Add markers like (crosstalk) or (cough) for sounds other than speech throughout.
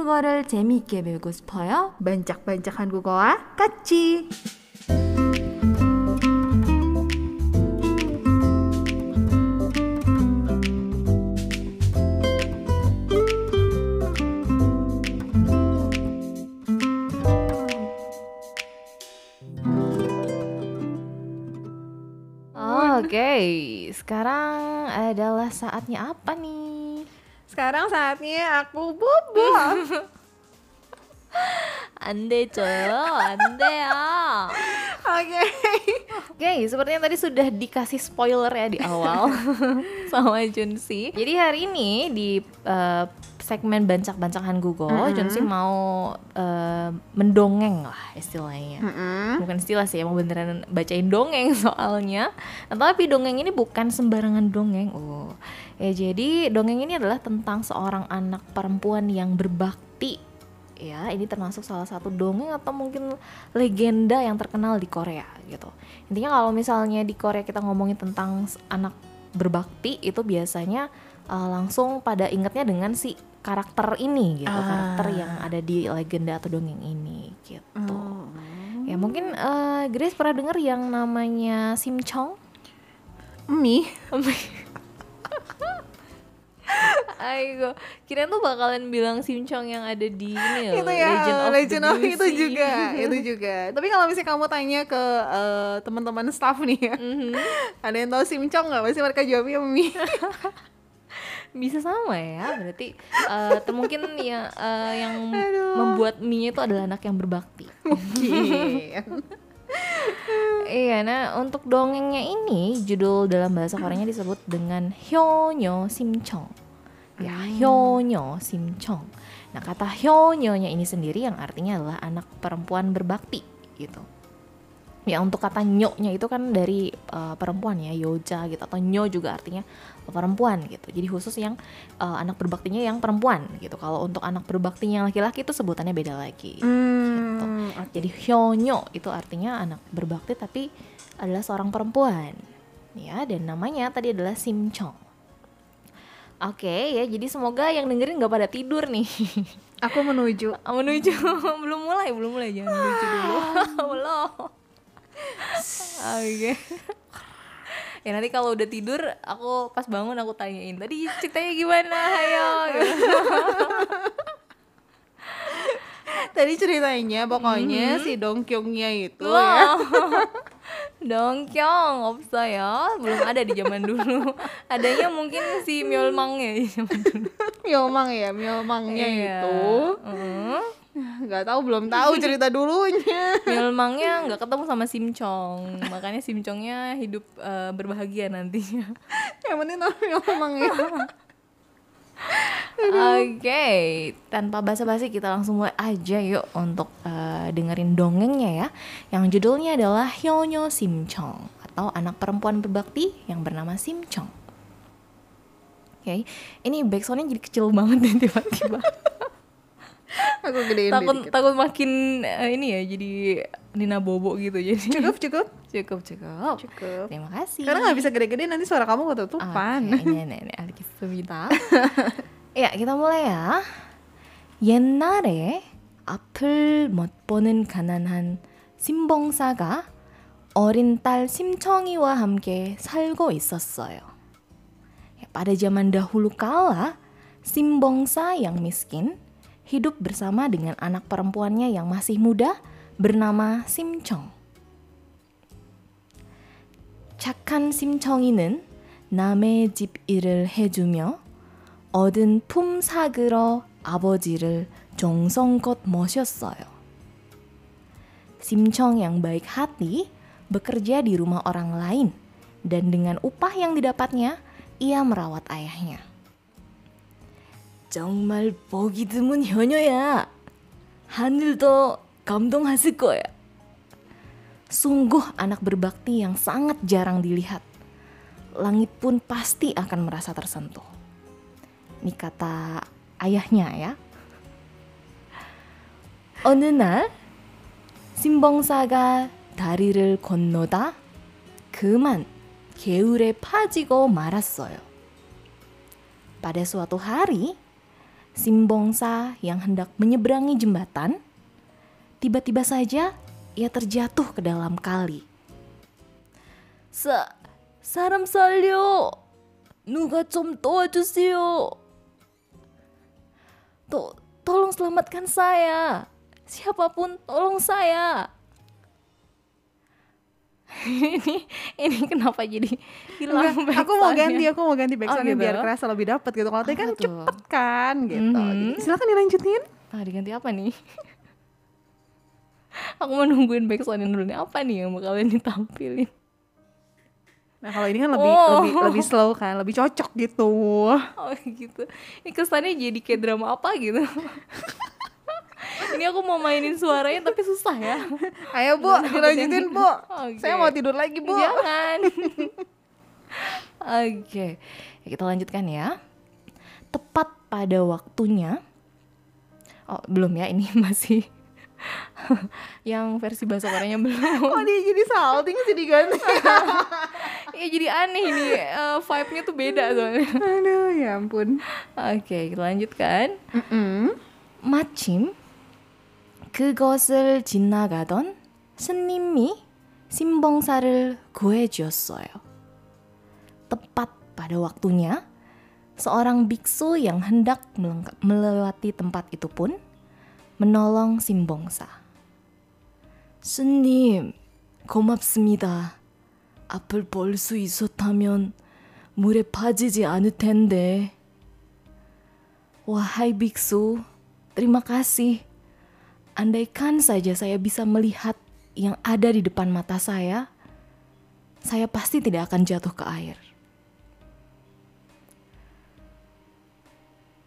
한국어를 재미있게 배우고 싶어요? 반짝반짝 한국어와 같이. Oke, sekarang adalah saatnya apa nih? Sekarang saatnya aku bobo. (laughs) Ande 줘요, ande ya. Oke. Oke, sepertinya tadi sudah dikasih spoiler ya di awal (laughs) sama Junsi. Jadi hari ini di eh, segmen bancak-bancakan Google, Junsi mau eh, mendongeng lah istilahnya. Mm-mm. Bukan istilah sih, emang beneran bacain dongeng (laughs) soalnya. Nah, tapi dongeng ini bukan sembarangan dongeng. Oh, ya jadi dongeng ini adalah tentang seorang anak perempuan yang berbakti. Ya, ini termasuk salah satu dongeng atau mungkin legenda yang terkenal di Korea gitu. Intinya kalau misalnya di Korea kita ngomongin tentang anak berbakti itu biasanya uh, langsung pada ingetnya dengan si karakter ini gitu, Ah. karakter yang ada di legenda atau dongeng ini gitu. Oh. Ya mungkin eh, Grace pernah dengar yang namanya Simchong. Mie. (laughs) Ayo, kirain tuh bakalan bilang Simchong yang ada di ini loh, itu ya Legend of Legend the of itu juga itu juga tapi kalau misalnya kamu tanya ke eh, teman-teman staff nih ya Mhm. ada yang tahu simcong nggak pasti mereka jawabnya mie (laughs) Bisa sama ya, berarti eh, atau mungkin ya eh, yang Aduh. membuat mie itu adalah anak yang berbakti. mungkin (laughs) Iya, nah untuk dongengnya ini judul dalam bahasa Koreanya disebut dengan Hyonyo Simchong. Ya, Hyonyo Simchong. Nah, kata Hyonyo-nya ini sendiri yang artinya adalah anak perempuan berbakti gitu. Ya, untuk kata nyo-nya itu kan dari eh, perempuan ya, yoja gitu atau nyo juga artinya perempuan gitu. Jadi khusus yang eh, anak berbaktinya yang perempuan gitu. Kalau untuk anak berbaktinya yang laki-laki itu sebutannya beda lagi. Hmm, oke. Jadi hyonyo itu artinya anak berbakti tapi adalah seorang perempuan. Ya, dan namanya tadi adalah Simchong. Oke, ya jadi semoga yang dengerin nggak pada tidur nih. aku menuju (laughs) Menuju (laughs) belum mulai, belum mulai jangan menuju dulu. (laughs) belum. Oke. Okay. (laughs) ya nanti kalau udah tidur aku pas bangun aku tanyain tadi ceritanya gimana ayo (laughs) tadi ceritanya pokoknya mm -hmm. si Dongkyongnya itu ya. wow. ya (laughs) Dongkyong opsa ya belum ada di zaman dulu adanya mungkin si Myolmang ya di zaman dulu Myolmang ya Myolmangnya iya. itu mm -hmm nggak tahu belum tahu cerita dulunya (laughs) Myeolmangnya nggak ketemu sama Simchong, makanya Simchongnya hidup eh, berbahagia nantinya. (laughs) yang penting tahu Myomang ya (laughs) Oke, tanpa basa-basi kita langsung mulai aja yuk untuk eh, dengerin dongengnya ya. Yang judulnya adalah Hyonyo Simchong atau anak perempuan berbakti yang bernama Simchong. Oke, ini backsoundnya jadi kecil banget nih tiba-tiba aku gedein takut dikit. takut makin eh, ini ya jadi Nina Bobo gitu jadi. cukup cukup cukup cukup. cukup Terima kasih. karena nggak bisa gede-gede nanti suara kamu ketutupan Oke, ini ini ini 알겠습니다. (laughs) ya, kita mulai ya. 옛날에 앞을 못 보는 가난한 심봉사가 어린 딸 심청이와 함께 살고 있었어요. Ya, Pada zaman dahulu kala, Simbongsa yang miskin hidup bersama dengan anak perempuannya yang masih muda bernama Simchong. 착한 심청이는 남의 집 일을 해주며 얻은 품 사그러 아버지를 정성껏 모셨어요. Simchong yang baik hati bekerja di rumah orang lain dan dengan upah yang didapatnya ia merawat ayahnya. 정말 보기 드문 효녀야. 하늘도 감동했을 거야. Sungguh anak berbakti yang sangat jarang dilihat. Langit pun pasti akan merasa tersentuh. Ini kata ayahnya ya. 어느 날 신봉사가 다리를 건너다 그만 개울에 빠지고 말았어요. Pada suatu hari, Simbongsa yang hendak menyeberangi jembatan, tiba-tiba saja ia terjatuh ke dalam kali. Sa, saram salyo. 누가 좀 도와주세요. To, tolong selamatkan saya. Siapapun tolong saya. (laughs) ini ini kenapa jadi hilang Enggak, aku mau ganti, aku mau ganti backsoundnya gitu? biar kerasa lebih dapat gitu. Kalau tadi kan tuh? cepet kan gitu. Mhm. Jadi, silakan dilanjutin. Ah, diganti apa nih? (laughs) Aku mau nungguin backsoundnya dulu nih. Apa nih yang bakalan ditampilin? Nah kalau ini kan lebih Oh. lebih lebih slow kan, lebih cocok gitu. Oh gitu. Ini kesannya jadi kayak drama apa gitu. (laughs) Ini aku mau mainin suaranya tapi susah ya. Ayo bu, dilanjutin bu. Oke. Saya mau tidur lagi bu. Jangan. (laughs) Oke, Ya, kita lanjutkan ya. Tepat pada waktunya. Oh belum ya, ini (laughs) masih yang versi bahasa Koreanya belum. Kok dia jadi salting sih diganti? (laughs) Ya jadi aneh ini eh, vibe-nya tuh beda soalnya. Aduh ya ampun. Oke, kita lanjutkan. Mm-mm. 마침 그것을 지나가던 스님이 신봉사를 구해 주었어요. Tepat pada waktunya, seorang biksu yang hendak melewati tempat itu pun menolong Simbongsa. 스님, 고맙습니다. 앞을 볼 수 있었다면 물에 빠지지 않을 텐데. Wahai biksu, terima kasih. Andaikan saja saya bisa melihat yang ada di depan mata saya, saya pasti tidak akan jatuh ke air.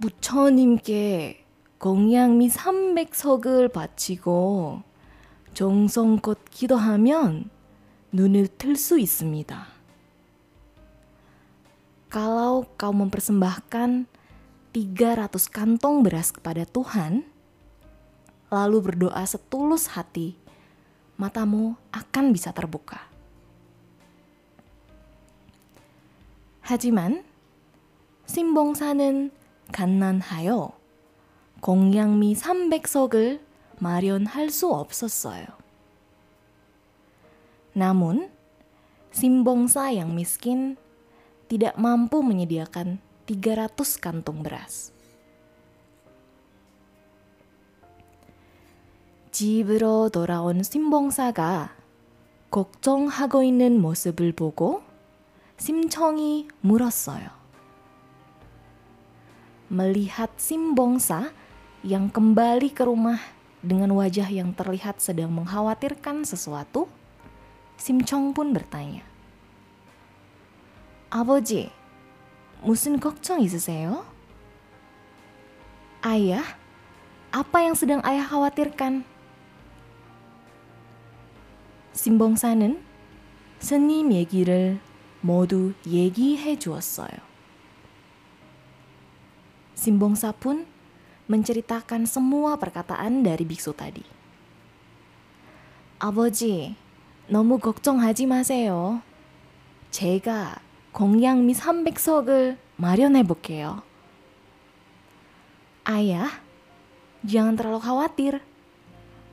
부처님께 공양미 300석을 바치고 정성껏 기도하면 눈을 틀 수 있습니다. Kalau kau mempersembahkan 300 kantong beras kepada Tuhan, lalu berdoa setulus hati, matamu akan bisa terbuka. 하지만 신봉사는 갓난하여 공양미 300석을 마련할 수 없었어요. Namun, Simbongsa yang miskin tidak mampu menyediakan 300 kantung beras. 집으로 돌아온 신봉사가 걱정하고 있는 모습을 보고 심청이 물었어요. Melihat Simbongsa yang kembali ke rumah dengan wajah yang terlihat sedang mengkhawatirkan sesuatu, Simchong pun bertanya. 아버지, 무슨 걱정 있으세요? Ayah, apa yang sedang ayah khawatirkan? 신봉사는 스님 얘기를 모두 얘기해 주었어요. Simbongsa pun menceritakan semua perkataan dari biksu tadi. 아버지, 너무 걱정하지 마세요. 제가 공양미 300석을 마련해 볼게요. Ayah, jangan terlalu khawatir.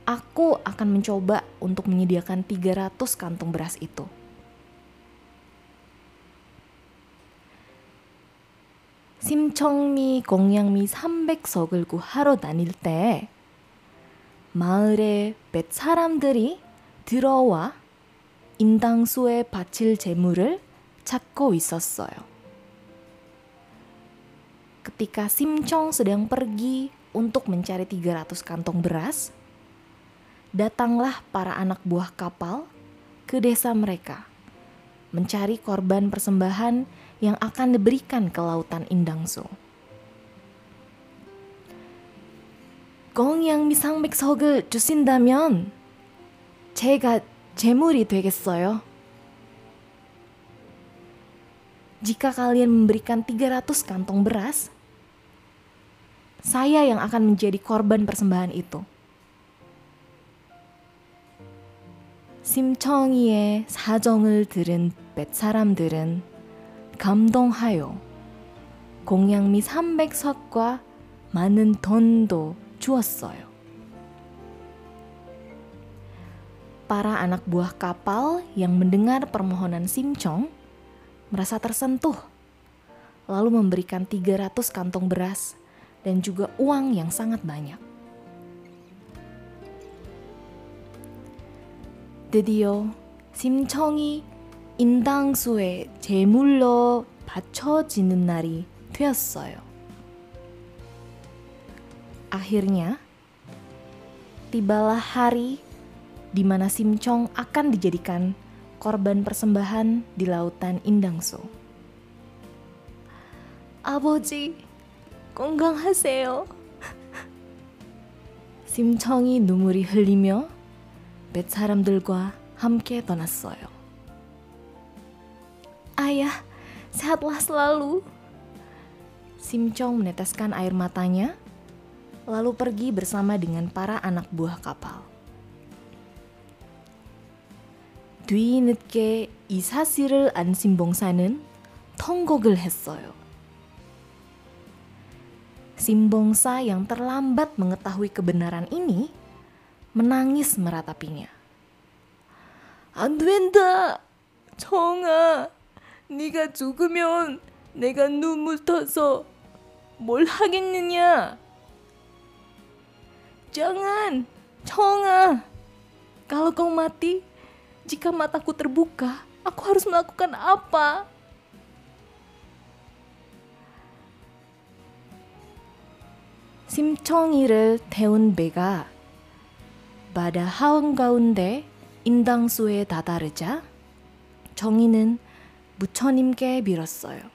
Aku akan mencoba untuk menyediakan 300 kantung beras itu. 심청미 공양미 300석을 구하러 다닐 때 마을에 몇 사람들이 들어와 인당수에 바칠 재물을 찾고 있었어요. Ketika Simchong sedang pergi untuk mencari 300 kantong beras, datanglah para anak buah kapal ke desa mereka mencari korban persembahan yang akan diberikan ke lautan Indangsu. 공양 미상백석을 주신다면 제가 재물이 되겠어요. Jika kalian memberikan 300 kantong beras, saya yang akan menjadi korban persembahan itu. 심청이의 사정을 들은 뱃 사람들은 감동하여 공양미 300석과 많은 돈도 주었어요. Para anak buah kapal yang mendengar permohonan Simchong merasa tersentuh, lalu memberikan 300 kantong beras dan juga uang yang sangat banyak. 드디어 심청이 인당수의 제물로 바쳐지는 날이 되었어요. Akhirnya, tibalah hari di mana Simchong akan dijadikan korban persembahan di lautan Indangso. 아버지, 건강하세요. 심청이 눈물이 흘리며 몇 사람들과 함께 떠났어요. Ayah, sehatlah selalu. Simchong meneteskan air matanya, lalu pergi bersama dengan para anak buah kapal. 뒤늦게 이 사실을 안 심봉사는 통곡을 했어요. Simbongsa yang terlambat mengetahui kebenaran ini menangis meratapinya. 안 된다, 정아. 네가 죽으면 내가 눈물 터서 뭘 하겠느냐? Jangan, 정아. Kalau kau mati, jika mataku terbuka, aku harus melakukan apa? 심청이를 태운 배가 바다 한가운데 인당수에 다다르자 정희는 부처님께 빌었어요.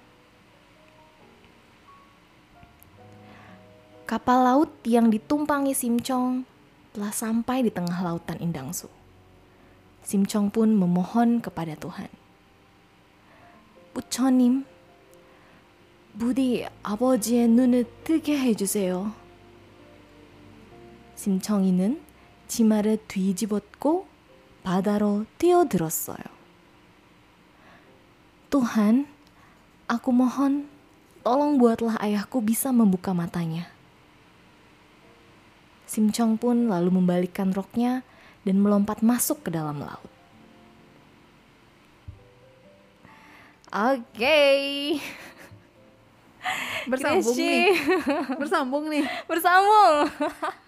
Kapal laut yang ditumpangi Simchong telah sampai di tengah lautan Indangsu. Simchong pun memohon kepada Tuhan. 부처님, 부디 아버지의 눈을 뜨게 해주세요. 심청이는 치마를 뒤집었고 바다로 뛰어들었어요. Tuhan, aku mohon tolong buatlah ayahku bisa membuka matanya. Simchong pun lalu membalikkan roknya dan melompat masuk ke dalam laut. Oke. Bersambung Kresy. nih. Bersambung nih. (laughs) Bersambung. (laughs)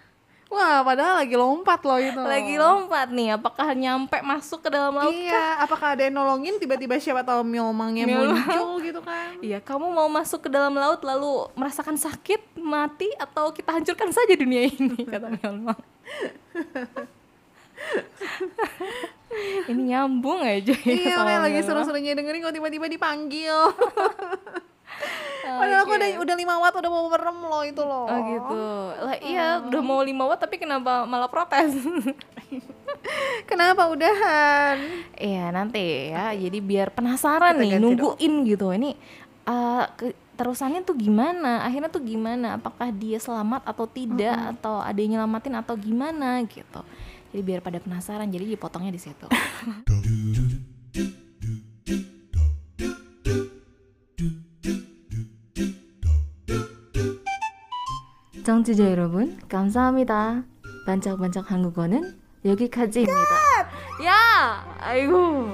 Wah, padahal lagi lompat loh itu. Lagi lompat nih, apakah nyampe masuk ke dalam laut kah? Iya, apakah ada yang nolongin tiba-tiba siapa tahu Myomangnya Myomang. muncul gitu kan? Iya, kamu mau masuk ke dalam laut lalu merasakan sakit, mati, atau kita hancurkan saja dunia ini, (laughs) kata Myeolmang. (laughs) ini nyambung aja ya Iya, lagi seru-serunya dengerin kok tiba-tiba dipanggil. (laughs) Padahal aku Oke. udah udah lima watt udah mau merem loh itu loh. Oh gitu. Lah iya, udah mau 5 watt tapi kenapa malah protes? (laughs) Kenapa udahan? Iya nanti ya, jadi biar penasaran Kita nih nungguin gitu. Ini eh, ke- terusannya tuh gimana? Akhirnya tuh gimana? Apakah dia selamat atau tidak? Atau ada yang nyelamatin atau gimana gitu? Jadi biar pada penasaran, jadi dipotongnya di situ. (laughs) 청취자 여러분, 감사합니다. 반짝반짝 한국어는 여기까지입니다. ya, ayo.